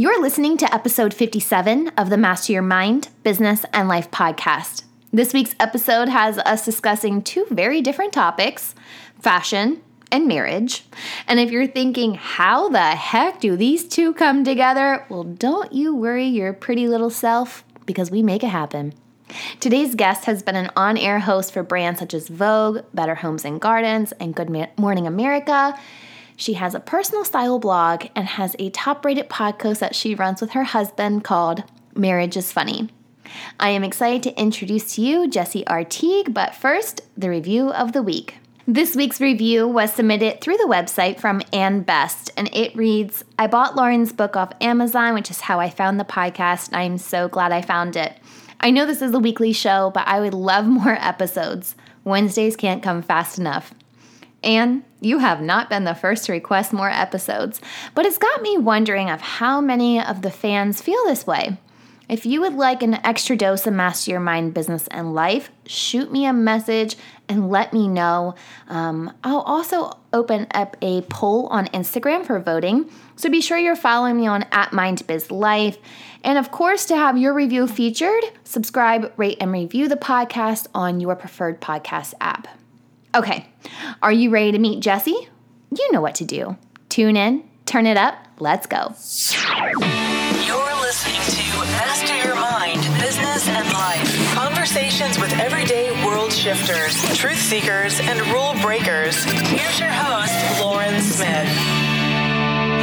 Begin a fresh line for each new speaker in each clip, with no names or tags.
You're listening to episode 57 of the Master Your Mind, Business, and Life podcast. This week's episode has us discussing two very different topics fashion and marriage. And if you're thinking, how the heck do these two come together? Well, don't you worry your pretty little self because we make it happen. Today's guest has been an on air host for brands such as Vogue, Better Homes and Gardens, and Good Morning America. She has a personal style blog and has a top rated podcast that she runs with her husband called Marriage is Funny. I am excited to introduce to you Jessie Artigue, but first, the review of the week. This week's review was submitted through the website from Ann Best, and it reads I bought Lauren's book off Amazon, which is how I found the podcast, and I'm so glad I found it. I know this is a weekly show, but I would love more episodes. Wednesdays can't come fast enough. And you have not been the first to request more episodes, but it's got me wondering of how many of the fans feel this way. If you would like an extra dose of Master Your Mind Business and Life, shoot me a message and let me know. Um, I'll also open up a poll on Instagram for voting, so be sure you're following me on at MindBizLife. And of course, to have your review featured, subscribe, rate, and review the podcast on your preferred podcast app. Okay, are you ready to meet Jessie? You know what to do. Tune in, turn it up, let's go.
You're listening to Master Your Mind, Business and Life. Conversations with everyday world shifters, truth seekers, and rule breakers. Here's your host, Lauren Smith.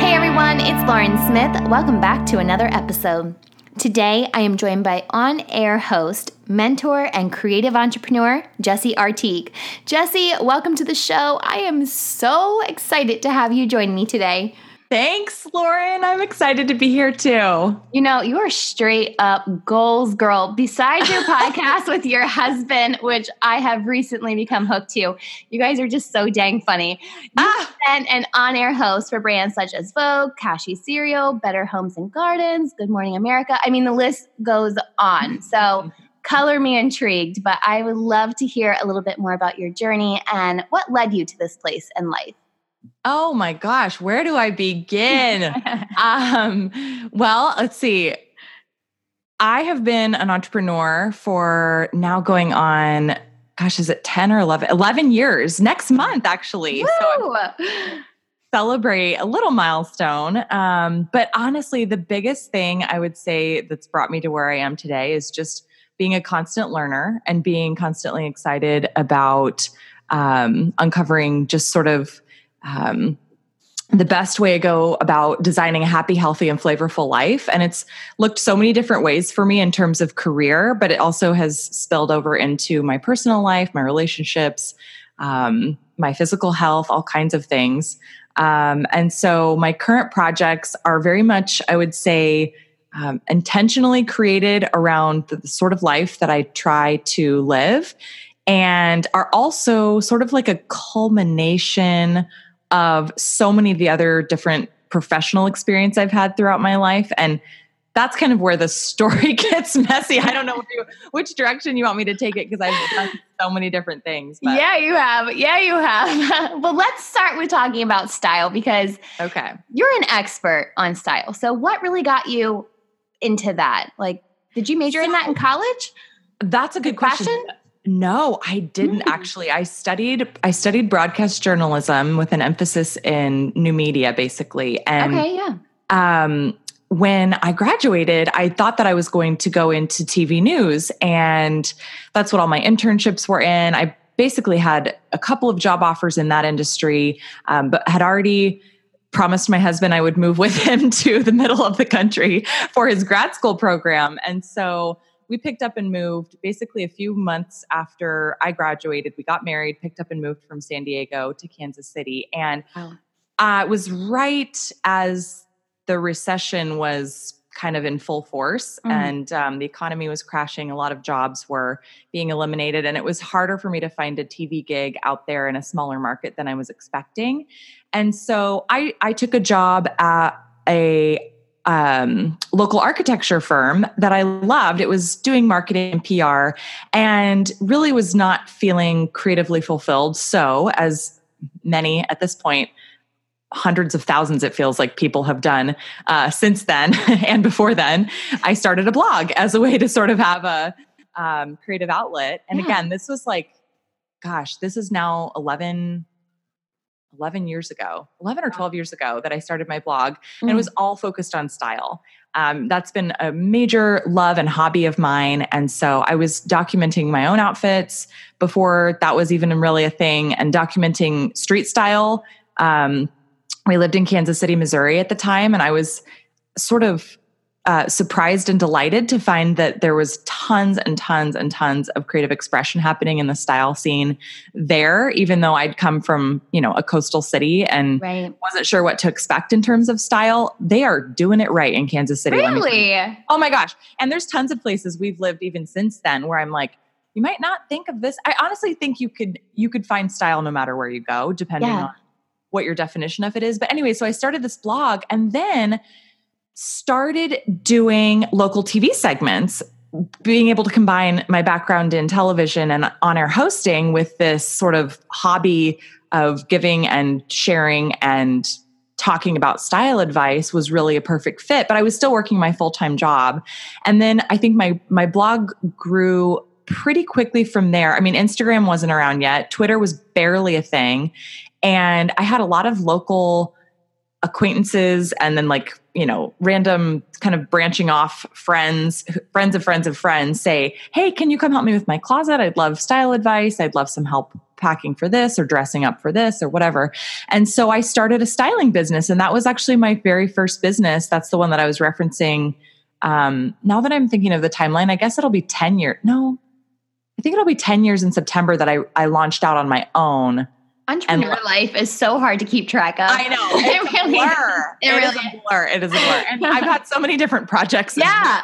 Hey everyone, it's Lauren Smith. Welcome back to another episode. Today, I am joined by on air host, mentor, and creative entrepreneur, Jessie Artigue. Jessie, welcome to the show. I am so excited to have you join me today.
Thanks, Lauren. I'm excited to be here too.
You know, you are straight up goals girl. Besides your podcast with your husband, which I have recently become hooked to, you guys are just so dang funny. You've ah. been an on air host for brands such as Vogue, Kashi Cereal, Better Homes and Gardens, Good Morning America. I mean, the list goes on. So, color me intrigued, but I would love to hear a little bit more about your journey and what led you to this place in life.
Oh my gosh, where do I begin? um, well, let's see. I have been an entrepreneur for now going on, gosh, is it 10 or 11? 11 years next month, actually. Woo! So celebrate a little milestone. Um, but honestly, the biggest thing I would say that's brought me to where I am today is just being a constant learner and being constantly excited about um, uncovering just sort of um, the best way to go about designing a happy, healthy, and flavorful life. And it's looked so many different ways for me in terms of career, but it also has spilled over into my personal life, my relationships, um, my physical health, all kinds of things. Um, and so my current projects are very much, I would say, um, intentionally created around the, the sort of life that I try to live and are also sort of like a culmination of so many of the other different professional experience I've had throughout my life. And that's kind of where the story gets messy. I don't know you, which direction you want me to take it because I've done so many different things.
But. Yeah, you have. Yeah, you have. well, let's start with talking about style because
okay,
you're an expert on style. So, what really got you into that? Like, did you major so, in that in college?
That's a good question. No, I didn't mm. actually. I studied I studied broadcast journalism with an emphasis in new media basically.
And Okay, yeah.
Um when I graduated, I thought that I was going to go into TV news and that's what all my internships were in. I basically had a couple of job offers in that industry, um, but had already promised my husband I would move with him to the middle of the country for his grad school program. And so we picked up and moved basically a few months after I graduated. We got married, picked up and moved from San Diego to Kansas City. And wow. uh, it was right as the recession was kind of in full force mm. and um, the economy was crashing. A lot of jobs were being eliminated. And it was harder for me to find a TV gig out there in a smaller market than I was expecting. And so I, I took a job at a um, local architecture firm that I loved. It was doing marketing and PR and really was not feeling creatively fulfilled. So, as many at this point, hundreds of thousands it feels like people have done uh, since then and before then i started a blog as a way to sort of have a um, creative outlet and yeah. again this was like gosh this is now 11 11 years ago 11 or 12 years ago that i started my blog mm. and it was mm. all focused on style um, that's been a major love and hobby of mine. And so I was documenting my own outfits before that was even really a thing and documenting street style. Um, we lived in Kansas City, Missouri at the time, and I was sort of uh, surprised and delighted to find that there was tons and tons and tons of creative expression happening in the style scene there even though i'd come from you know a coastal city and right. wasn't sure what to expect in terms of style. They are doing it right in kansas city.
Really?
Oh my gosh. And there's tons of places we've lived even since then where i'm like you might not think of this. I honestly think you could you could find style no matter where you go depending yeah. on what your definition of it is. But anyway so i started this blog and then started doing local TV segments, being able to combine my background in television and on air hosting with this sort of hobby of giving and sharing and talking about style advice was really a perfect fit but i was still working my full-time job. And then i think my my blog grew pretty quickly from there. I mean instagram wasn't around yet. Twitter was barely a thing. And i had a lot of local acquaintances and then like you know random kind of branching off friends friends of friends of friends say hey can you come help me with my closet? I'd love style advice. I'd love some help packing for this or dressing up for this or whatever. And so i started a styling business and that was actually my very first business. That's the one that i was referencing. Um, now that i'm thinking of the timeline i guess it'll be 10 years no i think it'll be 10 years in september that i, I launched out on my own
Entrepreneur and, life is so hard to keep track of.
I know. It's it really, a blur. It, it really is a blur. It is a blur. And I've had so many different projects
yeah.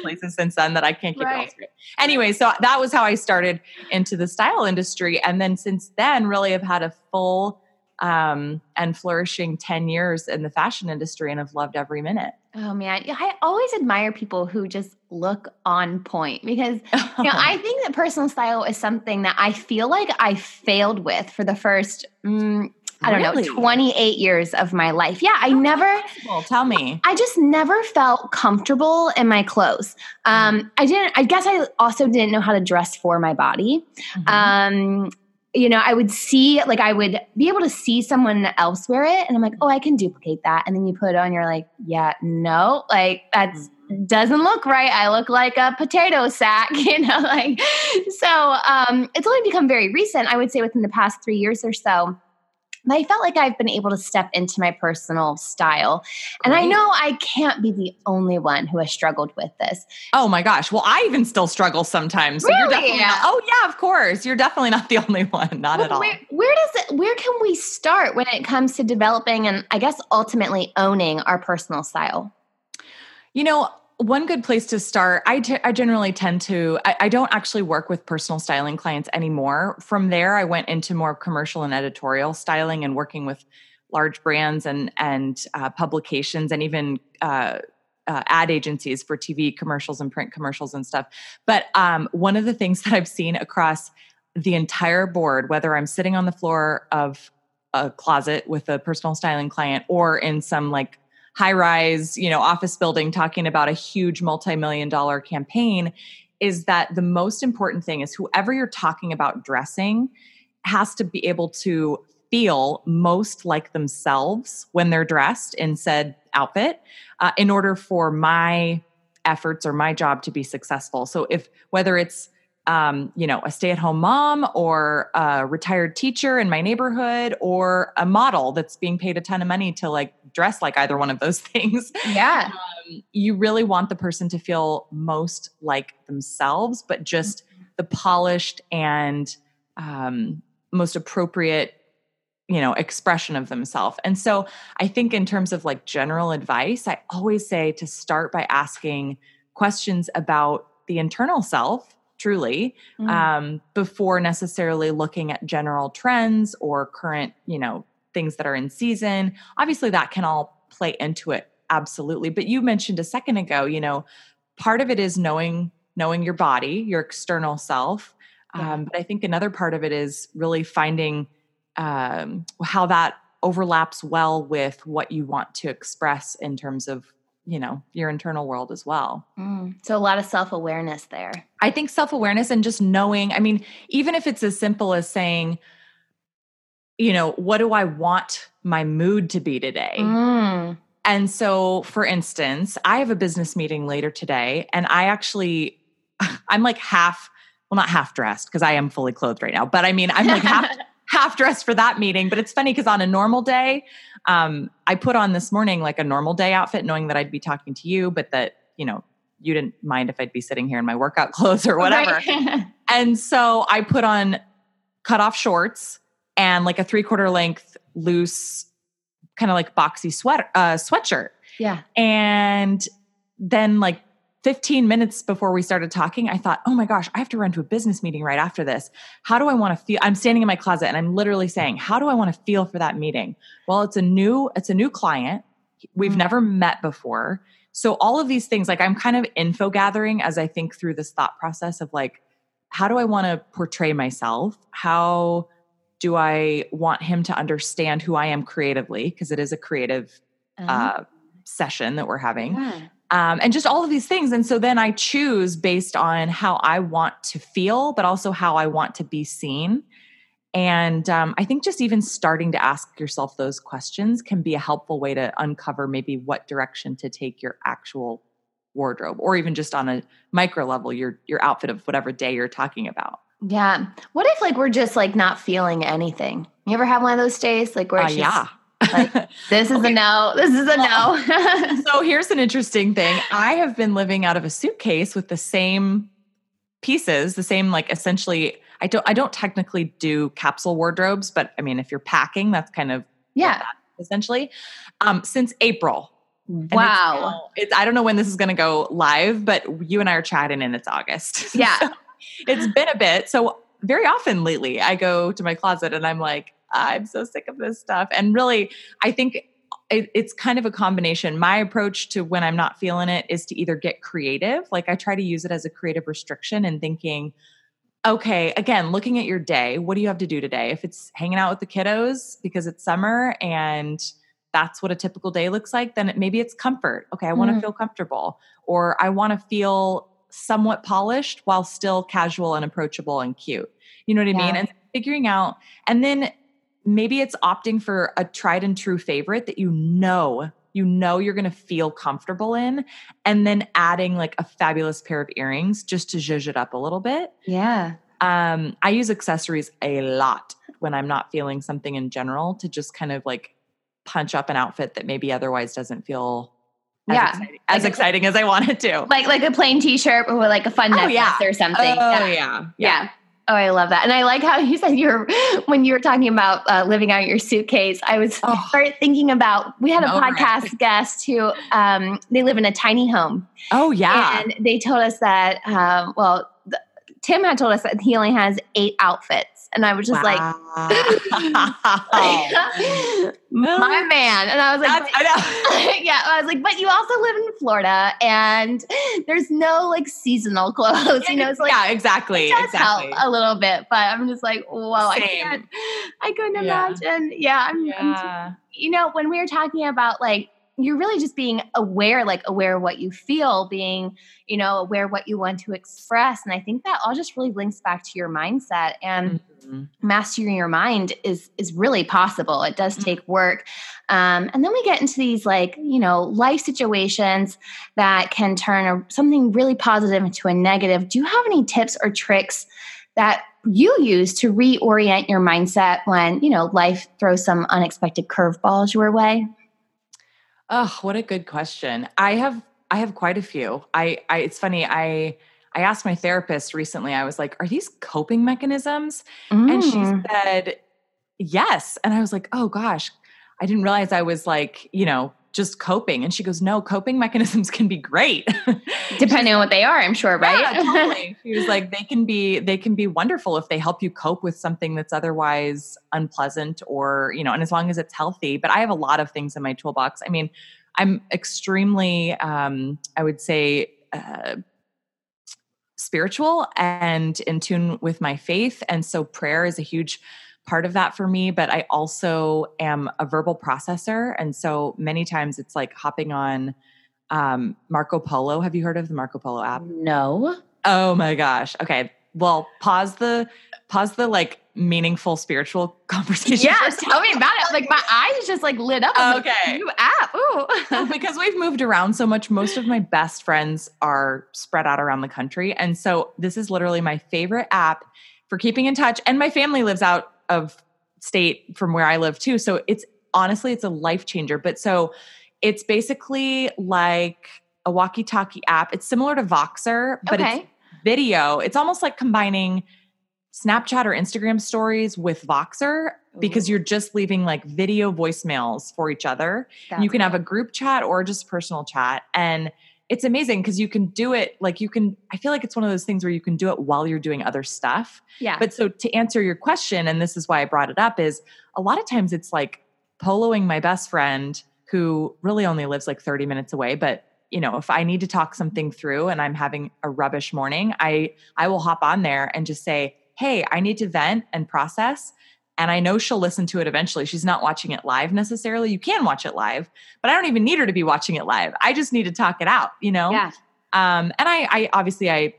places since then that I can't keep right. it all straight. Anyway, so that was how I started into the style industry. And then since then, really have had a full um, and flourishing 10 years in the fashion industry and have loved every minute.
Oh man, I always admire people who just look on point because you know, I think that personal style is something that I feel like I failed with for the first mm, I don't really? know, 28 years of my life. Yeah, I How never
tell me.
I just never felt comfortable in my clothes. Um, mm-hmm. I didn't I guess I also didn't know how to dress for my body. Mm-hmm. Um, you know, I would see, like, I would be able to see someone else wear it, and I'm like, oh, I can duplicate that. And then you put it on, you're like, yeah, no, like, that's mm-hmm. doesn't look right. I look like a potato sack, you know, like, so um, it's only become very recent, I would say within the past three years or so I felt like I've been able to step into my personal style. And I know I can't be the only one who has struggled with this.
Oh my gosh. Well, I even still struggle sometimes. So really? you're definitely not, oh yeah, of course. You're definitely not the only one. Not well, at all.
Where, where does it where can we start when it comes to developing and I guess ultimately owning our personal style?
You know, one good place to start I, t- I generally tend to I, I, don't actually work with personal styling clients anymore. From there i went into more commercial and editorial styling and working with large brands and and uh, publications and even uh, uh, ad agencies for tv commercials and print commercials and stuff. But um, one of the things that i've seen across the entire board whether i'm sitting on the floor of a closet with a personal styling client or in some like high rise, you know, office building talking about a huge multi-million dollar campaign is that the most important thing is whoever you're talking about dressing has to be able to feel most like themselves when they're dressed in said outfit uh, in order for my efforts or my job to be successful. So if whether it's um, you know, a stay at home mom or a retired teacher in my neighborhood or a model that's being paid a ton of money to like dress like either one of those things.
Yeah. Um,
you really want the person to feel most like themselves, but just mm-hmm. the polished and um, most appropriate you know expression of themselves and so i think in terms of like general advice i always say to start by asking questions about the internal self truly mm. um, before necessarily looking at general trends or current you know things that are in season obviously that can all play into it absolutely but you mentioned a second ago you know part of it is knowing knowing your body your external self yeah. um, but i think another part of it is really finding um, how that overlaps well with what you want to express in terms of you know your internal world as well
Mm. So a lot of self awareness there.
i think self-awareness and just knowing i mean even if it's as simple as saying you know what do i want my mood to be today
Mm.
and so for instance i have a business meeting later today and i actually i'm like half well not half dressed because i am fully clothed right now but i mean i'm like half half dressed for that meeting. But it's funny because on a normal day, um, I put on this morning like a normal day outfit, knowing that I'd be talking to you, but that, you know, you didn't mind if I'd be sitting here in my workout clothes or whatever.
Right.
And so I put on cut off shorts and like a three quarter length loose, kind of like boxy sweater, uh, sweatshirt.
yeah.
And then, like 15 minutes before we started talking, I thought, oh my gosh, I have to run to a business meeting right after this. How do I want to feel? I'm standing in my closet and I'm literally saying, how do I want to feel for that meeting? Well, it's a new, it's a new client. We've
Mm.
never met before. So all of these things, like I'm kind of info gathering as I think through this thought process of like, how do I want to portray myself? How do I want him to understand who I am creatively? Because it is a creative uh, session that we're having
Yeah.
Um, and just all of these things. And so then I choose based on how I want to feel, but also how I want to be seen. And um, I think just even starting to ask yourself those questions can be a helpful way to uncover maybe what direction to take your actual wardrobe, or even just on a micro level, your your outfit of whatever day you're talking about.
Yeah. What if like we're just like not feeling anything? You ever have one of those days like where
Uh,
it's
yeah.
Like, this is a no, this is a no.
so here's an interesting thing. I have been living out of a suitcase with the same pieces, the same like essentially I don't I don't technically do capsule wardrobes, but I mean if you're packing, that's kind of
yeah.
that essentially. Um since April. And it's
Wow.
now- It's, I don't know when this is going to go live, but you and I are chatting and it's August.
Yeah.
So it's been a bit. So very often lately I go to my closet and I'm like, I'm so sick of this stuff. And really, I think it, it's kind of a combination. My approach to when I'm not feeling it is to either get creative, like I try to use it as a creative restriction and thinking, okay, again, looking at your day, what do you have to do today? If it's hanging out with the kiddos because it's summer and that's what a typical day looks like, then it, maybe it's comfort. Okay, I want to
Mhm.
feel comfortable, or I want to feel somewhat polished while still casual and approachable and cute. You know what I mean? And figuring out, and then maybe it's opting for a tried and true favorite that you know you know you're going to feel comfortable in and then adding like a fabulous pair of earrings just to zhuzh it up a little bit
Yeah.
um, I use accessories a lot when I'm not feeling something in general to just kind of like punch up an outfit that maybe otherwise doesn't feel as,
Yeah.
exciting, as
Like-
exciting as I want it to.
Like like a plain t-shirt or like a fun
Oh,
necklace
yeah.
or something.
Oh,
yeah.
yeah.
Yeah. Oh, I love that. And I like how you said you were, when you were talking about uh, living out your suitcase, I was
Oh.
started thinking about, we had a
I'm over it.
podcast guest who, um, they live in a tiny home
Oh, yeah.
and they told us that, um, well, th- Tim had told us that he only has eight outfits. And I was just like,
Wow.
my man. And I was like,
I know.
yeah, I was like, but you also live in Florida and there's no like seasonal clothes, you know, it's like,
yeah, exactly.
it does
exactly.
help a little bit, but I'm just like, whoa, I can't, I couldn't
Yeah.
imagine. Yeah, I'm, I'm
Yeah.
you know, when we were talking about like, you're really just being aware, like aware of what you feel, being, you know, aware of what you want to express. And I think that all just really links back to your mindset and
Mhm.
mastering your mind is is really possible. It does
Mhm.
take work. Um, and then we get into these like, you know, life situations that can turn a, something really positive into a negative. Do you have any tips or tricks that you use to reorient your mindset when, you know, life throws some unexpected curveballs your way?
Oh, what a good question. I have I have quite a few. I, I it's funny, I I asked my therapist recently, I was like, are these coping mechanisms? And she
Mm.
said, yes. And I was like, oh gosh, I didn't realize I was like, you know, just coping. And she goes, no, coping mechanisms can be great.
depending on what they are, I'm sure, right?
Yeah, totally. She was like, they can be, they can be wonderful if they help you cope with something that's otherwise unpleasant or, you know, and as long as it's healthy. But I have a lot of things in my toolbox. I mean, I'm extremely, um, I would say, uh, spiritual and in tune with my faith. And so prayer is a huge part of that for me. But I also am a verbal processor. And so many times it's like hopping on um, Marco Polo. Have you heard of the Marco Polo app?
No.
Oh my gosh. Okay. Well, pause the pause the like meaningful spiritual conversation.
Yeah, tell me about it. Like my eyes just like lit up. I'm
Okay.
Like, new app. Ooh.
Because we've moved around so much, most of my best friends are spread out around the country. And so this is literally my favorite app for keeping in touch. And my family lives out of state from where I live too. So it's honestly, it's a life changer. But so it's basically like a walkie talkie app. It's similar to Voxer, but it's video. It's almost like combining Snapchat or Instagram stories with Voxer because you're just leaving like video voicemails for each other. you can have a group chat or just personal chat. And it's amazing because you can do it like you can, I feel like it's one of those things where you can do it while you're doing other stuff.
yeah.
But so to answer your question, and this is why I brought it up, is a lot of times it's like poloing my best friend who really only lives like 30 minutes away. But you know, if I need to talk something through and I'm having a rubbish morning, I I will hop on there and just say, hey, I need to vent and process. And I know she'll listen to it eventually. She's not watching it live necessarily. You can watch it live, but I don't even need her to be watching it live. I just need to talk it out, you know?
yeah.
Um, and I, I obviously I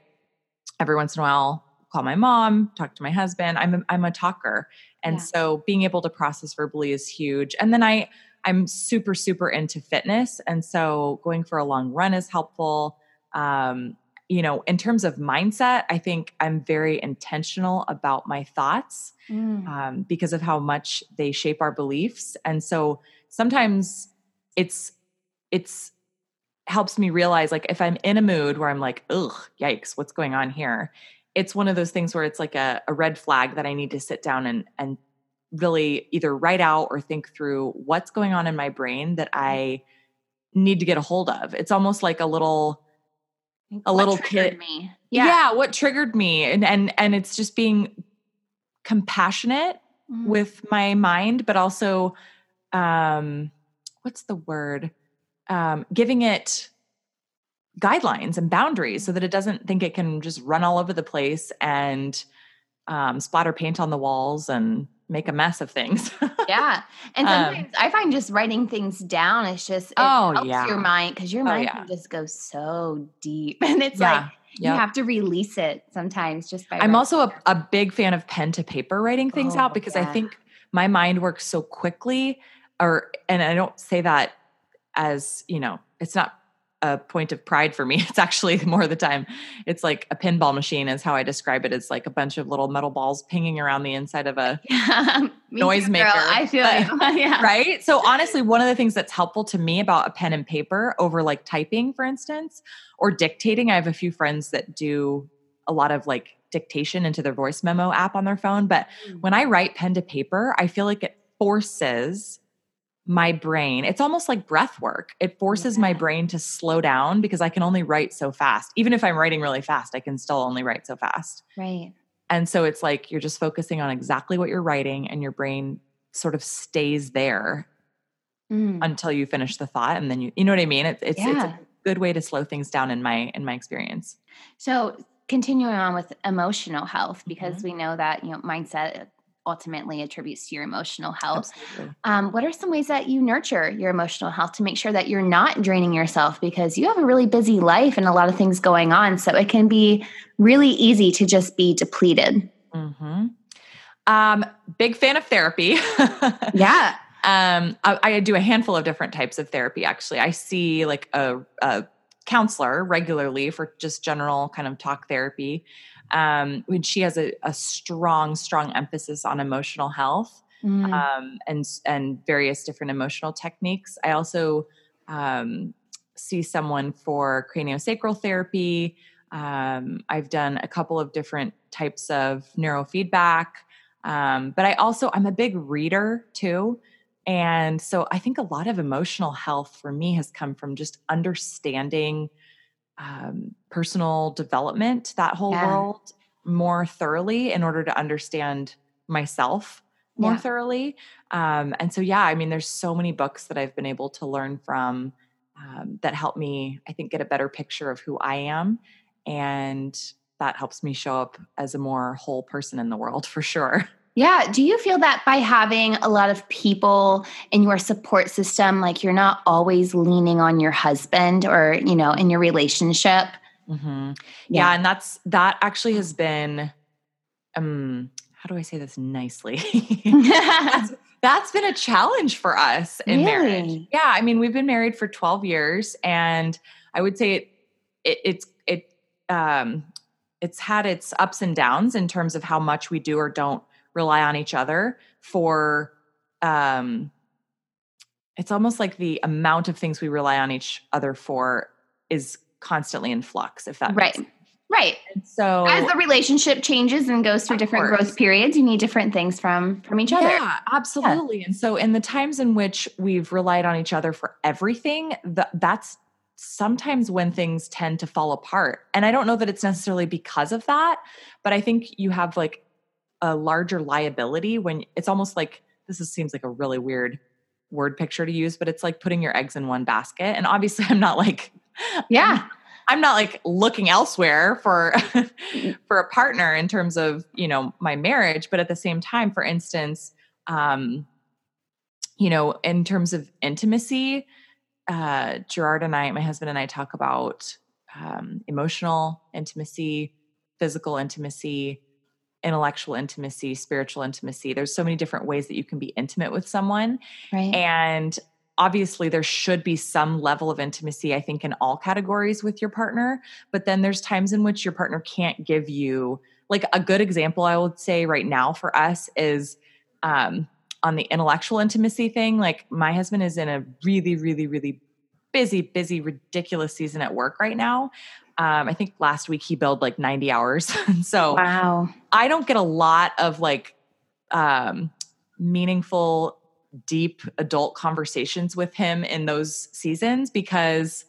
every once in a while call my mom, talk to my husband. I'm a, I'm a talker, and
Yeah.
so being able to process verbally is huge. And then I I'm super super into fitness, and so going for a long run is helpful. Um, you know, in terms of mindset, I think I'm very intentional about my thoughts
Mm.
um, because of how much they shape our beliefs. And so sometimes it's it's helps me realize like if i'm in a mood where i'm like ugh yikes what's going on here? It's one of those things where it's like a, a red flag that i need to sit down and and really either write out or think through what's going on in my brain that i need to get a hold of. It's almost like a little a
What
little kid-
me.
yeah. what triggered me and and and it's just being compassionate
Mm.
with my mind but also um what's the word um giving it guidelines and boundaries so that it doesn't think it can just run all over the place and um splatter paint on the walls and make a mess of things
yeah. And
Um,
sometimes I find just writing things down, it's just, it
Oh,
helps
yeah.
your mind because your
Oh,
mind
yeah.
can just go so deep. And it's
Yeah.
like, you have to release it sometimes just by.
I'm also a, a big fan of pen to paper writing things
Oh,
out because I think my mind works so quickly or and I don't say that as, you know, it's not a point of pride for me. It's actually more of the time it's like a pinball machine is how I describe it. It's like a bunch of little metal balls pinging around the inside of a noise maker,
I feel
but-
yeah.
right? So honestly, one of the things that's helpful to me about a pen and paper over like typing, for instance, or dictating, I have a few friends that do a lot of like dictation into their voice memo app on their phone. But
Mm.
when I write pen to paper, I feel like it forces my brain. It's almost like breath work. It forces my brain to slow down because I can only write so fast. Even if I'm writing really fast, I can still only write so fast.
Right.
And so it's like you're just focusing on exactly what you're writing and your brain sort of stays there
Mm.
until you finish the thought and then you you know what I mean? It's it's, it's a good way to slow things down in my in my experience.
So continuing on with emotional health, because
Mhm.
we know that you know mindset ultimately attributes to your emotional health. Um, what are some ways that you nurture your emotional health to make sure that you're not draining yourself because you have a really busy life and a lot of things going on, so it can be really easy to just be depleted.
hmm Um, big fan of therapy.
Yeah.
um, I, I do a handful of different types of therapy. Actually, I see like a, a counselor regularly for just general kind of talk therapy. Um, when she has a, a strong, strong emphasis on emotional health.
Mm.
um, and and various different emotional techniques. I also um, see someone for craniosacral therapy. Um, I've done a couple of different types of neurofeedback, um, but I also I'm a big reader too, and so I think a lot of emotional health for me has come from just understanding um, personal development, that whole
Yeah.
world more thoroughly in order to understand myself more
Yeah.
thoroughly. Um, and so, yeah, I mean, there's so many books that I've been able to learn from um, that help me, I think, get a better picture of who I am. And that helps me show up as a more whole person in the world for sure.
Yeah. Do you feel that by having a lot of people in your support system, like you're not always leaning on your husband or, you know, in your relationship?
Mm-hmm. Yeah. yeah. And that's, that actually has been, um, how do I say this nicely? that's, that's been a challenge for us in really? marriage. Yeah. I mean, we've been married for 12 years and I would say it, it it's, it, um, it's had its ups and downs in terms of how much we do or don't rely on each other for um it's almost like the amount of things we rely on each other for is constantly in flux if that
right. right.
And so
as the relationship changes and goes through different course. growth periods you need different things from from each other.
Yeah absolutely. Yeah. and so in the times in which we've relied on each other for everything the, that's sometimes when things tend to fall apart. And i don't know that it's necessarily because of that but i think you have like a larger liability when it's almost like this is, seems like a really weird word picture to use, but it's like putting your eggs in one basket. And obviously, I'm not like,
yeah.
I'm not like looking elsewhere for mm. for a partner in terms of you know my marriage, but at the same time, for instance, um, you know, in terms of intimacy, uh, Gerard and I, my husband and I, talk about um, emotional intimacy, physical intimacy, intellectual intimacy, spiritual intimacy. There's so many different ways that you can be intimate with someone.
Right.
And obviously there should be some level of intimacy I think in all categories with your partner, but then there's times in which your partner can't give you like a good example I would say right now for us is um on the intellectual intimacy thing, like my husband is in a really really really busy busy ridiculous season at work right now um, I think last week he billed like 90 hours. so
wow.
I don't get a lot of like um, meaningful, deep adult conversations with him in those seasons because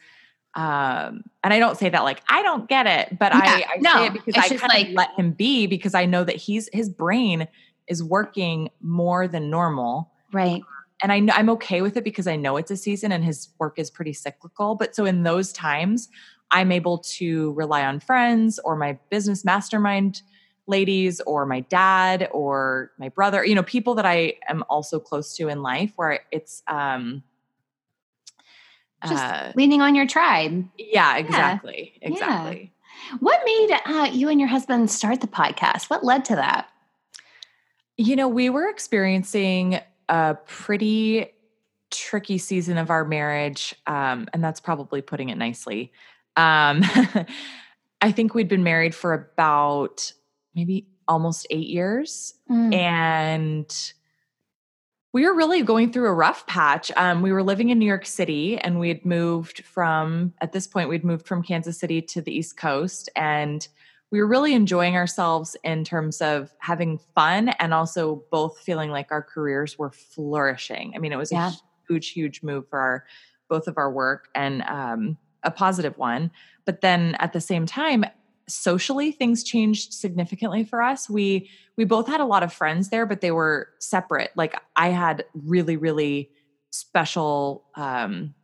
um, and I don't say that like I don't get it, but yeah, I, I
no,
say it because I kind like, of let him be because I know that he's his brain is working more than normal.
Right.
And I know I'm okay with it because I know it's a season and his work is pretty cyclical. But so in those times, I'm able to rely on friends or my business mastermind ladies or my dad or my brother, you know, people that I am also close to in life where it's um
just uh, leaning on your tribe.
Yeah, exactly. Yeah. Exactly.
Yeah. What made uh, you and your husband start the podcast? What led to that?
You know, we were experiencing a pretty tricky season of our marriage, um, and that's probably putting it nicely. Um, I think we'd been married for about maybe almost eight years. Mm. And we were really going through a rough patch. Um, we were living in New York City and we had moved from, at this point, we'd moved from Kansas City to the East Coast. And we were really enjoying ourselves in terms of having fun and also both feeling like our careers were flourishing. I mean, it was yeah. a huge, huge move for our both of our work. And um, a positive one. But then at the same time, socially things changed significantly for us. We we both had a lot of friends there, but they were separate. Like I had really really special um,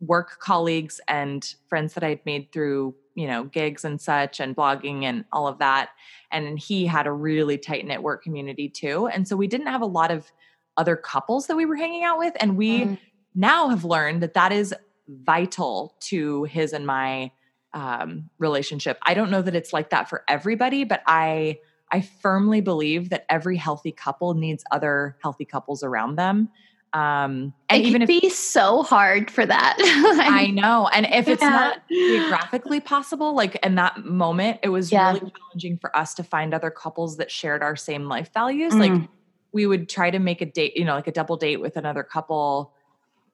work colleagues and friends that I'd made through you know gigs and such and blogging and all of that and he had a really tight knit work community too and so we didn't have a lot of other couples that we were hanging out with and we mm. now have learned that that is vital to his and my um, relationship. I don't know that it's like that for everybody, but I I firmly believe that every healthy couple needs other healthy couples around them. Um,
and it even if be so hard for that,
I know. And if it's yeah. not geographically possible, like in that moment, it was yeah. really challenging for us to find other couples that shared our same life values. Mm. Like we would try to make a date, you know, like a double date with another couple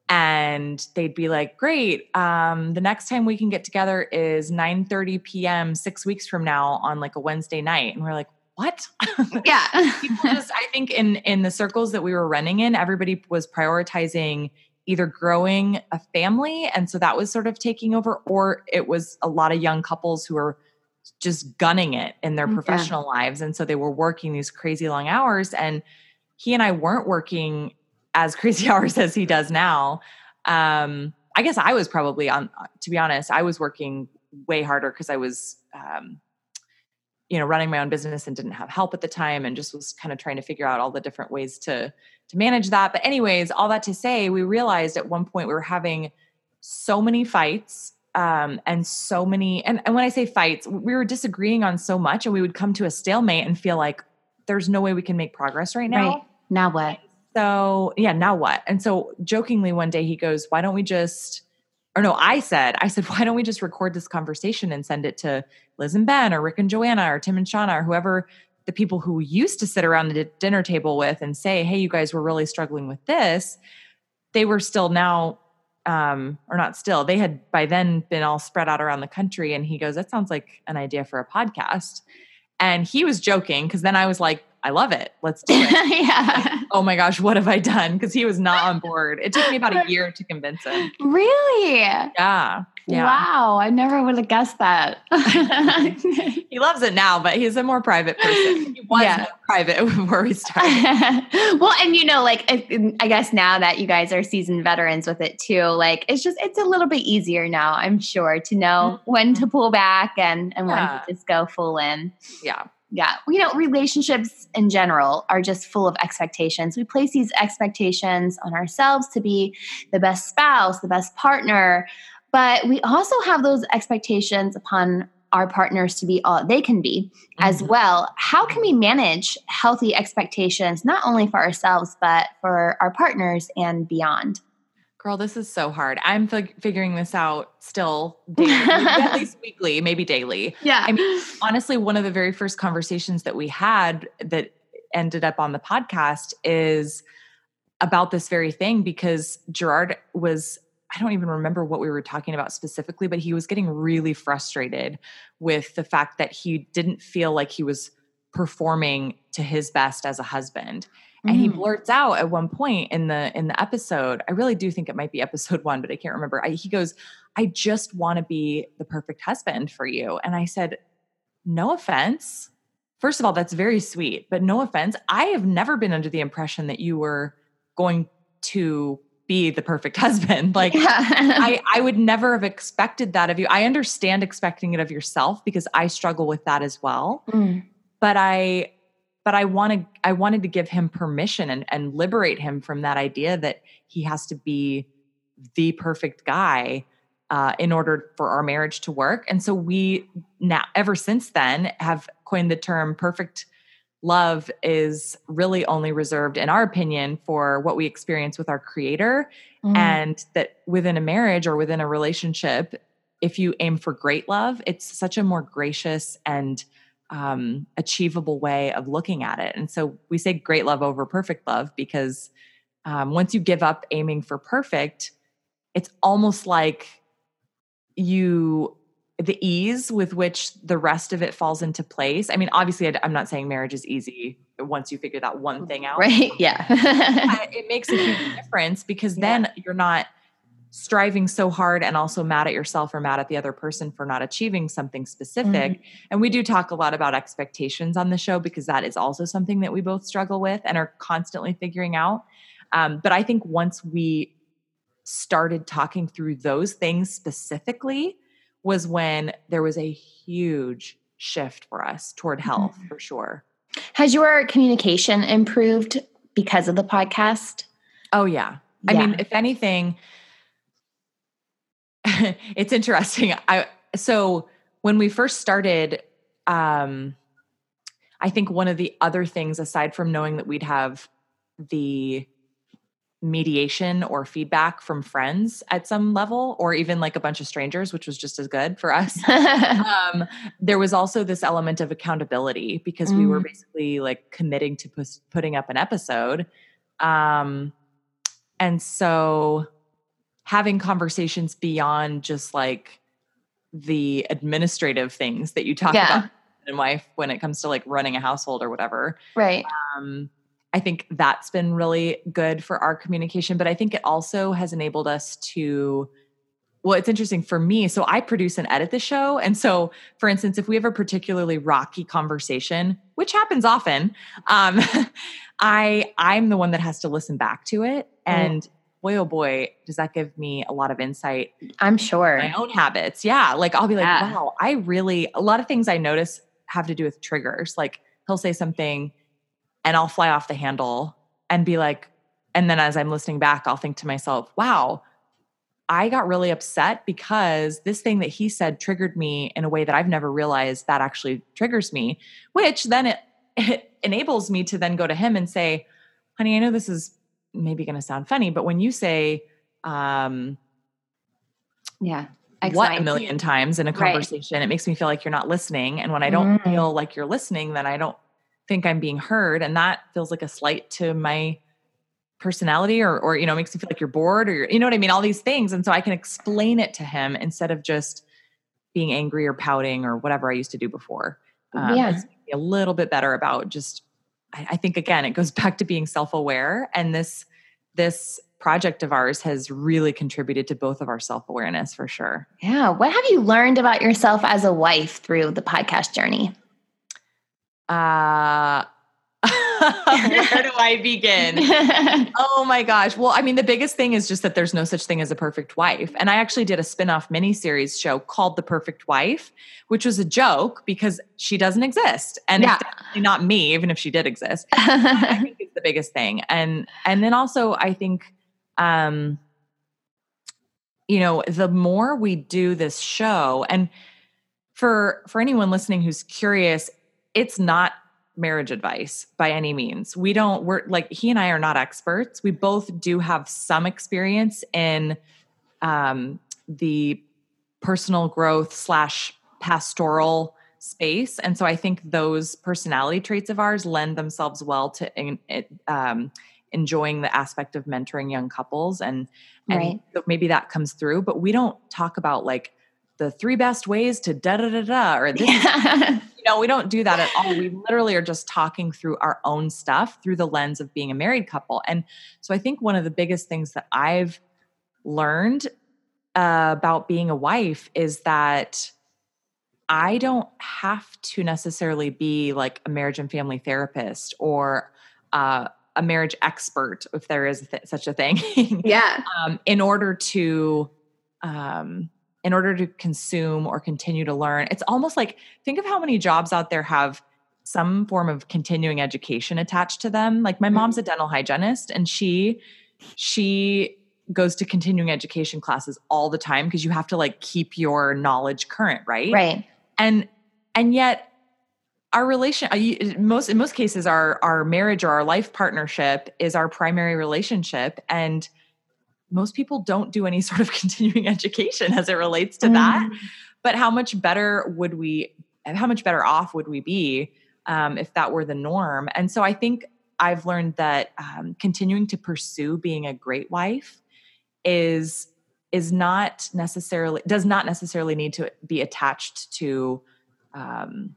and they'd be like great um, the next time we can get together is 9 30 p.m six weeks from now on like a wednesday night and we're like what
yeah
people just i think in in the circles that we were running in everybody was prioritizing either growing a family and so that was sort of taking over or it was a lot of young couples who were just gunning it in their mm, professional yeah. lives and so they were working these crazy long hours and he and i weren't working as crazy hours as he does now. Um, I guess I was probably on, to be honest, I was working way harder because I was um, you know running my own business and didn't have help at the time and just was kind of trying to figure out all the different ways to to manage that but anyways all that to say we realized at one point we were having so many fights um, and so many and, and when i say fights we were disagreeing on so much and we would come to a stalemate and feel like there's no way we can make progress right now
Right. Now what?
so yeah now what and so jokingly one day he goes why don't we just or no i said i said why don't we just record this conversation and send it to liz and ben or rick and joanna or tim and shauna or whoever the people who used to sit around the dinner table with and say hey you guys were really struggling with this they were still now um or not still they had by then been all spread out around the country and he goes that sounds like an idea for a podcast and he was joking because then i was like i love it let's do it
yeah.
oh my gosh, what have I done? Because he was not on board. It took me about a year to convince him.
Really?
Yeah. Yeah.
Wow. I never would have guessed that.
He loves it now, but he's a more private person. He was
Yeah.
more private before we started.
well, and you know, like I I guess now that you guys are seasoned veterans with it too, like it's just it's a little bit easier now, I'm sure, to know mm-hmm. when to pull back and and when to just go full in.
Yeah.
Yeah. You know, relationships in general are just full of expectations. We place these expectations on ourselves to be the best spouse, the best partner, but we also have those expectations upon our partners to be all they can be as
Mhm.
well. How can we manage healthy expectations, not only for ourselves, but for our partners and beyond?
Girl, this is so hard. I'm fig- figuring this out still daily, at least weekly, maybe daily.
Yeah.
I mean, honestly, one of the very first conversations that we had that ended up on the podcast is about this very thing because Gerard was, I don't even remember what we were talking about specifically, but he was getting really frustrated with the fact that he didn't feel like he was performing to his best as a husband. And he
Mm.
blurts out at one point in the in the episode, I really do think it might be episode 1, but I can't remember. I, he goes, "I just want to be the perfect husband for you." And I said, "No offense. First of all, that's very sweet, but no offense. I have never been under the impression that you were going to be the perfect husband. Like
Yeah.
I, I would never have expected that of you. I understand expecting it of yourself because I struggle with that as well.
Mm.
But I but I wanted I wanted to give him permission and, and liberate him from that idea that he has to be the perfect guy uh, in order for our marriage to work. And so we now ever since then have coined the term perfect love is really only reserved in our opinion for what we experience with our creator
Mm.
and that within a marriage or within a relationship if you aim for great love it's such a more gracious and um, achievable way of looking at it and so we say great love over perfect love because um, once you give up aiming for perfect it's almost like you the ease with which the rest of it falls into place i mean obviously i'm not saying marriage is easy once you figure that one thing out
right. Yeah.
it makes a huge difference because then you're not striving so hard and also mad at yourself or mad at the other person for not achieving something specific. And we do talk a lot about expectations on the show because that is also something that we both struggle with and are constantly figuring out. Um, but I think once we started talking through those things specifically was when there was a huge shift for us toward health for sure.
Has your communication improved because of the podcast?
Oh yeah. I mean, if anything, it's interesting. I so when we first started, um, I think one of the other things, aside from knowing that we'd have the mediation or feedback from friends at some level, or even like a bunch of strangers, which was just as good for us. um, there was also this element of accountability because we were
Mm.
basically like committing to pus- putting up an episode. Um, and so having conversations beyond just like the administrative things that you talk
Yeah.
about and wife when it comes to like running a household or whatever.
right.
Um, I think that's been really good for our communication, but I think it also has enabled us to. Well, it's interesting for me. So I produce and edit the show. And so, for instance, if we have a particularly rocky conversation, which happens often, um, I I'm the one that has to listen back to it. And boy, oh boy, does that give me a lot of insight
I'm sure.
my own habits. Yeah. Like I'll be like,
Yeah.
wow, I really, a lot of things I notice have to do with triggers. Like he'll say something and I'll fly off the handle and be like, and then as I'm listening back, I'll think to myself, wow, I got really upset because this thing that he said triggered me in a way that I've never realized that actually triggers me, which then it, it enables me to then go to him and say, honey, I know this is maybe going to sound funny, but when you say, um,
yeah,
X, what a million times in a conversation, right. it makes me feel like you're not listening. And when I don't mm. feel like you're listening, then I don't think I'm being heard. And that feels like a slight to my personality or or you know makes me feel like you're bored or you're, you know what I mean? All these things and so I can explain it to him instead of just being angry or pouting or whatever I used to do before. Um, yeah. a little bit better about just I, I think again it goes back to being self-aware and this this project of ours has really contributed to both of our self-awareness for sure.
Yeah. What have you learned about yourself as a wife through the podcast journey
uh Where do I begin? oh my gosh. Well, I mean, the biggest thing is just that there's no such thing as a perfect wife. And I actually did a spin-off miniseries show called The Perfect Wife, which was a joke because she doesn't exist. And yeah. it's definitely not me, even if she did exist. I think it's the biggest thing. And and then also I think um you know, the more we do this show and for for anyone listening who's curious, it's not marriage advice by any means. We don't, we're like, he and I are not experts. We both do have some experience in um, the personal growth slash pastoral space. And so I think those personality traits of ours lend themselves well to um, enjoying the aspect of mentoring young couples. And, and right. maybe that comes through, but we don't talk about like, the three best ways to da da da da or this yeah. you know we don't do that at all. We literally are just talking through our own stuff through the lens of being a married couple. And so i think one of the biggest things that i've learned uh, about being a wife is that i don't have to necessarily be like a marriage and family therapist or uh, a marriage expert if there is th- such a thing.
Yeah.
Um, in order to um, in order to consume or continue to learn. It's almost like think of how many jobs out there have some form of continuing education attached to them. Like my mom's a mm-hmm. dental hygienist and she she goes to continuing education classes all the time because you have to like keep your knowledge current, right?
Right.
And and yet our relation most in most cases our our marriage or our life partnership is our primary relationship and most people don't do any sort of continuing education as it relates to mm. that. But how much better would we, how much better off would we be um, if that were the norm? And so I think I've learned that um, continuing to pursue being a great wife is is not necessarily does not necessarily need to be attached to um,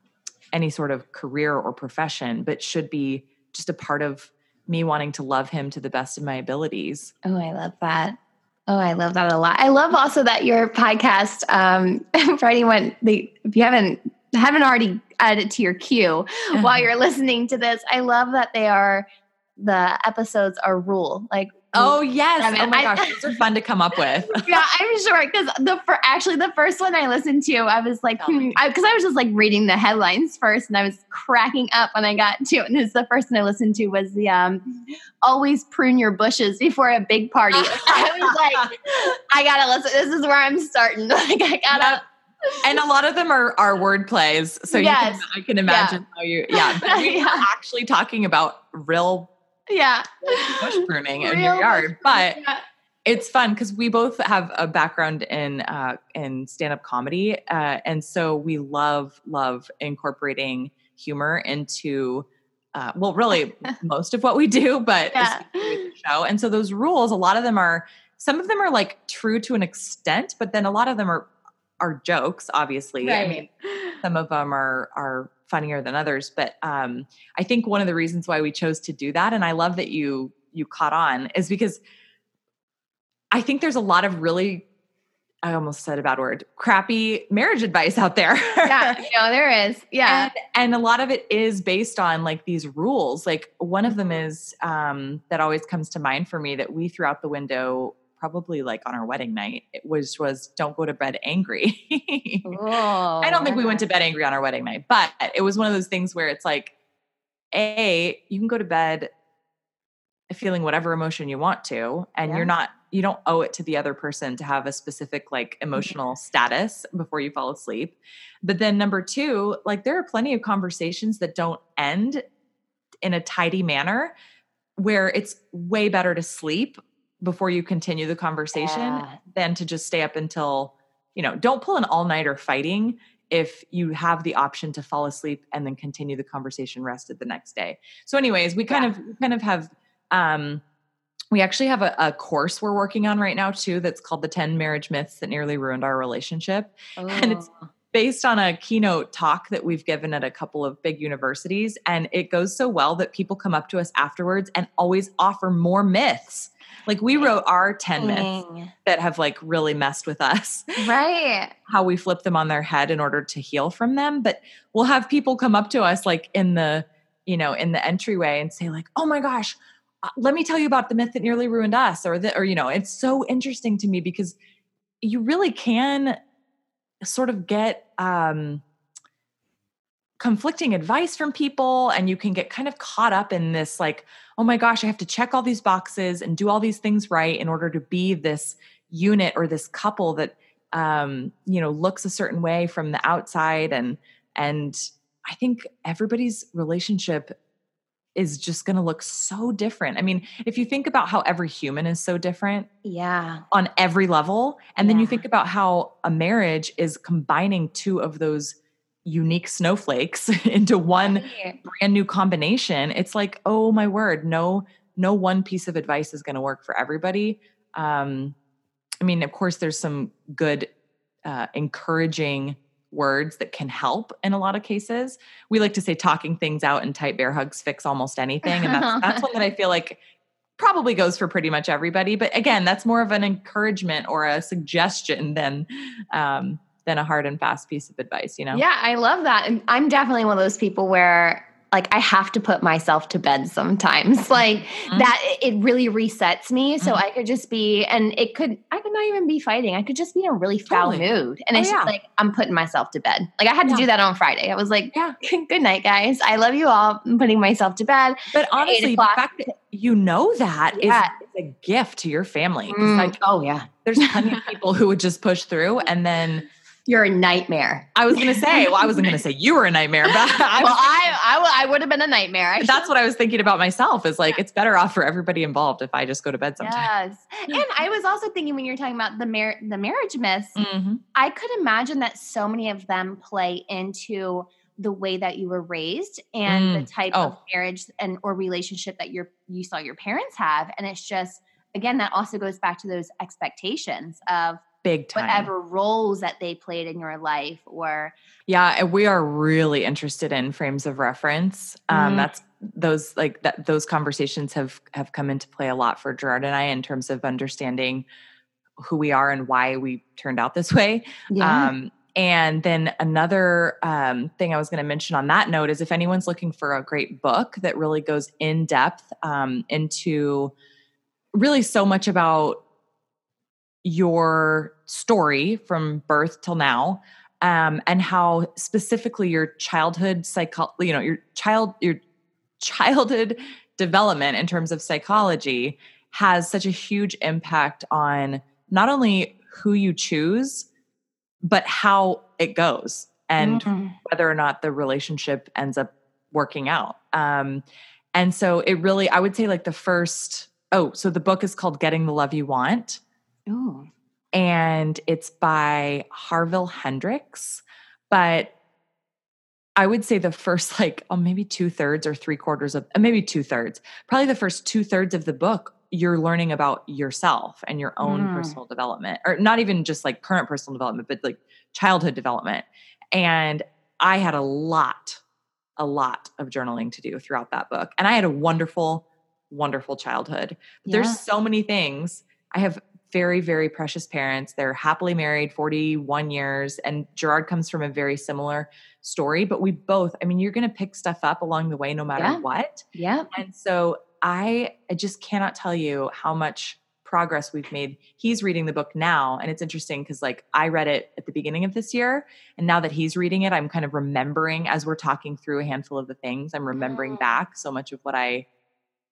any sort of career or profession, but should be just a part of me wanting to love him to the best of my abilities.
Oh, I love that. Oh, I love that a lot. I love also that your podcast, um, for anyone, they, if you haven't haven't already added to your queue while you're listening to this, I love that they are the episodes are rule. Like
Oh yes! I mean, oh my I, gosh, those are fun to come up with.
yeah, I'm sure because the for actually the first one I listened to, I was like, because hmm, I, I, was just like reading the headlines first, and I was cracking up when I got to it. And this the first one I listened to was the um, always prune your bushes before a big party. I was like, I gotta listen. This is where I'm starting. like I gotta. Yep
and a lot of them are are word plays so yes. can, i can imagine yeah. how you yeah we yeah. are actually talking about real
yeah
bush pruning in your yard but yeah. it's fun because we both have a background in uh, in stand-up comedy uh, and so we love love incorporating humor into uh, well really most of what we do but yeah. the show and so those rules a lot of them are some of them are like true to an extent but then a lot of them are are jokes obviously right. i mean some of them are are funnier than others. But um, I think one of the reasons why we chose to do that, and I love that you you caught on, is because I think there's a lot of really I almost said a bad word, crappy marriage advice out there.
yeah, no, there is. Yeah.
And, and, a lot of it is based on like these rules. Like one of them is um, that always comes to mind for me that we threw out the window probably like on our wedding night, it was was don't go to bed angry.
Oh,
I don't think we went to bed angry on our wedding night, but it was one of those things where it's like, a you can go to bed feeling whatever emotion you want to, and
Yeah.
you're not you don't owe it to the other person to have a specific like emotional status before you fall asleep. But then number two, like there are plenty of conversations that don't end in a tidy manner where it's way better to sleep before you continue the conversation
Yeah.
than to just stay up until, you know, don't pull an all nighter fighting if you have the option to fall asleep and then continue the conversation rested the next day. So anyways, we kind
Yeah.
of we kind of have um we actually have a, a course we're working on right now too that's called the 10 marriage myths that nearly ruined our relationship and it's-
Oh.
Based on a keynote talk that we've given at a couple of big universities. And it goes so well that people come up to us afterwards and always offer more myths. Like we wrote our 10 myths that have like really messed with us,
Right.
how we flip them on their head in order to heal from them. But we'll have people come up to us like in the, you know, in the entryway and say, like, oh my gosh, uh, let me tell you about the myth that nearly ruined us. Or the, or, you know, it's so interesting to me because you really can sort of get um conflicting advice from people and you can get kind of caught up in this like oh my gosh i have to check all these boxes and do all these things right in order to be this unit or this couple that um you know looks a certain way from the outside. And and i think everybody's relationship is just going to look so different i mean if you think about how every human is so different
Yeah.
on every level. And then you think about how a marriage is combining two of those unique snowflakes into one
Right.
brand new combination. It's like, oh my word, no, no one piece of advice is going to work for everybody. Um, I mean, of course, there's some good, uh, encouraging words that can help in a lot of cases. We like to say talking things out and tight bear hugs fix almost anything. And that's, that's one that I feel like probably goes for pretty much everybody. But again, that's more of an encouragement or a suggestion than, um, than a hard and fast piece of advice, you know?
Yeah, I love that. And I'm definitely one of those people where like I have to put myself to bed sometimes. Like
Mhm.
that it really resets me. So
Mhm.
I could just be and it could I could not even be fighting. I could just be in a really foul
Totally.
mood. And
Oh,
it's
yeah.
just like I'm putting myself to bed. Like I had to do that on Friday. I was like,
Yeah.
good night, guys. I love you all. I'm putting myself to bed.
But honestly, the fact that you know that is
Yeah.
is a gift to your family.
Mm,
Like,
oh yeah.
there's plenty of people who would just push through. And then
You're a nightmare.
I was going to say, well, I wasn't going to say you were a nightmare, but I
well, I I, would have been a nightmare. I
that's what I was thinking about myself is like, it's better off for everybody involved if I just go to bed sometimes.
Yes. And I was also thinking when you're talking about the mar- the marriage myths,
Mhm.
I could imagine that so many of them play into the way that you were raised and the
Mm.
type of
Oh.
marriage and or relationship that your you saw your parents have and it's just again that also goes back to those expectations of
Big time.
whatever roles that they played in your life or
Yeah, we are really interested in frames of reference. Um,
Mhm.
That's those like that. Those conversations have have come into play a lot for Gerard and I in terms of understanding who we are and why we turned out this way. Um, and then another um, thing I was going to mention on that note is if anyone's looking for a great book that really goes in depth um, into really so much about your story from birth till now um, and how specifically your childhood psycho you know your child your childhood development in terms of psychology has such a huge impact on not only who you choose but how it goes and
Mhm.
whether or not the relationship ends up working out um and so it really i would say like the first oh so the book is called getting the love you want
Ooh.
and it's by Harville Hendrix. But I would say the first, like, oh, maybe two thirds or three quarters of, uh, maybe two thirds, probably the first two thirds of the book, you're learning about yourself and your own
Mm.
personal development, or not even just like current personal development, but like childhood development. And I had a lot, a lot of journaling to do throughout that book. And I had a wonderful, wonderful childhood. But
Yeah.
There's so many things. I have very, very precious parents. They're happily married 41 years. And Gerard comes from a very similar story, but we both, I mean, you're going to pick stuff up along the way no matter
Yeah.
what.
Yeah.
And so I, I just cannot tell you how much progress we've made. He's reading the book now, and it's interesting because like I read it at the beginning of this year, and now that he's reading it, I'm kind of remembering as we're talking through a handful of the things. I'm remembering
Mm.
back so much of what I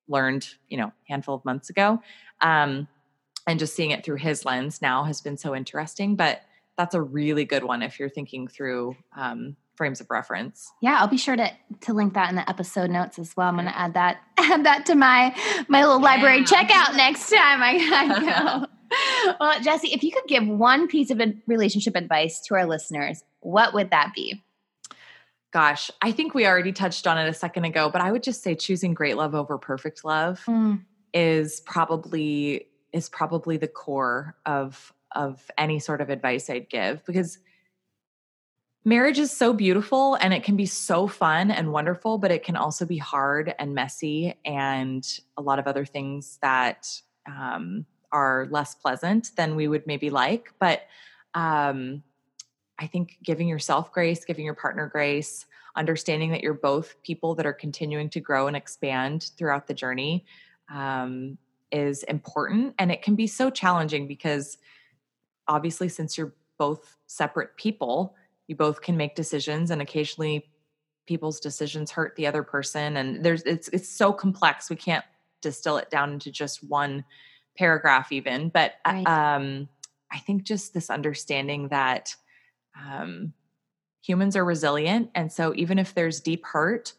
learned, you know, a handful of months ago, um, and just seeing it through his lens now has been so interesting. But that's a really good one if you're thinking through um, frames of reference.
Yeah, I'll be sure to to link that in the episode notes as well. I'm going to add that add that to my my little library checkout next time I, I go. well, Jessie, if you could give one piece of relationship advice to our listeners, what would that be?
Gosh, I think we already touched on it a second ago, but I would just say choosing great love over perfect love
Mm,
is probably is probably the core of of any sort of advice I'd give because marriage is so beautiful and it can be so fun and wonderful, but it can also be hard and messy and a lot of other things that um, are less pleasant than we would maybe like. But um, I think giving yourself grace, giving your partner grace, understanding that you're both people that are continuing to grow and expand throughout the journey um, is important. And it can be so challenging because obviously, since you're both separate people, you both can make decisions, and occasionally people's decisions hurt the other person. And there's it's it's so complex. We can't distill it down into just one paragraph, even. But
Right.
um, I think just this understanding that um, humans are resilient, and so even if there's deep hurt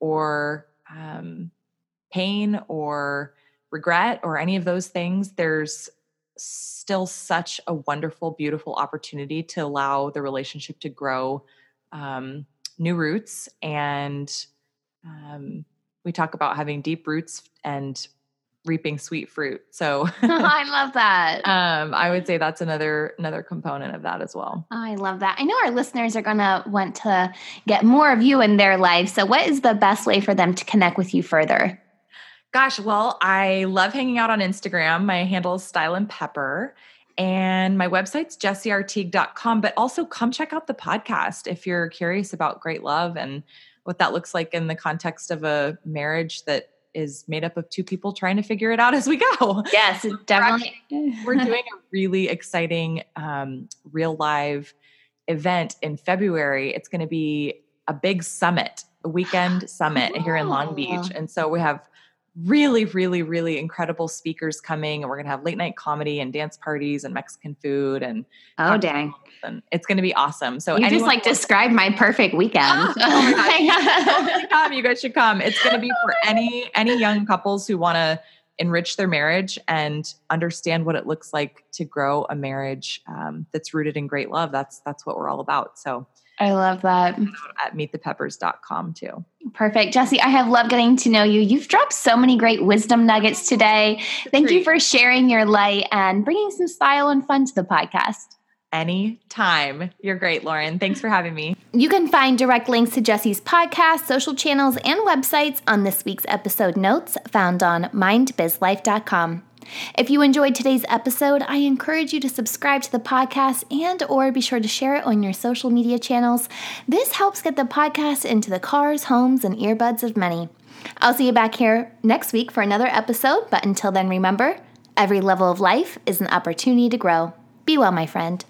or um, pain or regret or any of those things, there's still such a wonderful, beautiful opportunity to allow the relationship to grow um, new roots. And um, we talk about having deep roots and reaping sweet fruit. So
I love that.
um, I would say that's another another component of that as well.
I love that. I know our listeners are going to want to get more of you in their life. So, what is the best way for them to connect with you further?
Gosh, well, I love hanging out on Instagram. My handle is Style and Pepper. And my website's jessieartigue.com. But also come check out the podcast if you're curious about great love and what that looks like in the context of a marriage that is made up of two people trying to figure it out as we go.
Yes, definitely.
We're doing a really exciting um, real live event in February. It's going to be a big summit, a weekend summit here in Long Beach. And so we have really, really, really incredible speakers coming, and we're going to have late night comedy and dance parties and Mexican food, and
Oh, dang.
and it's going to be awesome. So
You just like described my perfect weekend.
Oh my totally come. You guys should come. It's going to be for any any young couples who want to enrich their marriage and understand what it looks like to grow a marriage um, that's rooted in great love. That's that's what we're all about. So
I love that.
at meetthepeppers.com too.
Perfect. Jessie, I have loved getting to know you. You've dropped so many great wisdom nuggets today. Thank you for sharing your light and bringing some style and fun to the podcast.
Anytime. You're great, Lauren. Thanks for having me.
You can find direct links to Jessie's podcast, social channels, and websites on this week's episode notes found on mindbizlife.com. If you enjoyed today's episode, I encourage you to subscribe to the podcast and or be sure to share it on your social media channels. This helps get the podcast into the cars, homes, and earbuds of many. I'll see you back here next week for another episode, but until then remember, every level of life is an opportunity to grow. Be well, my friend.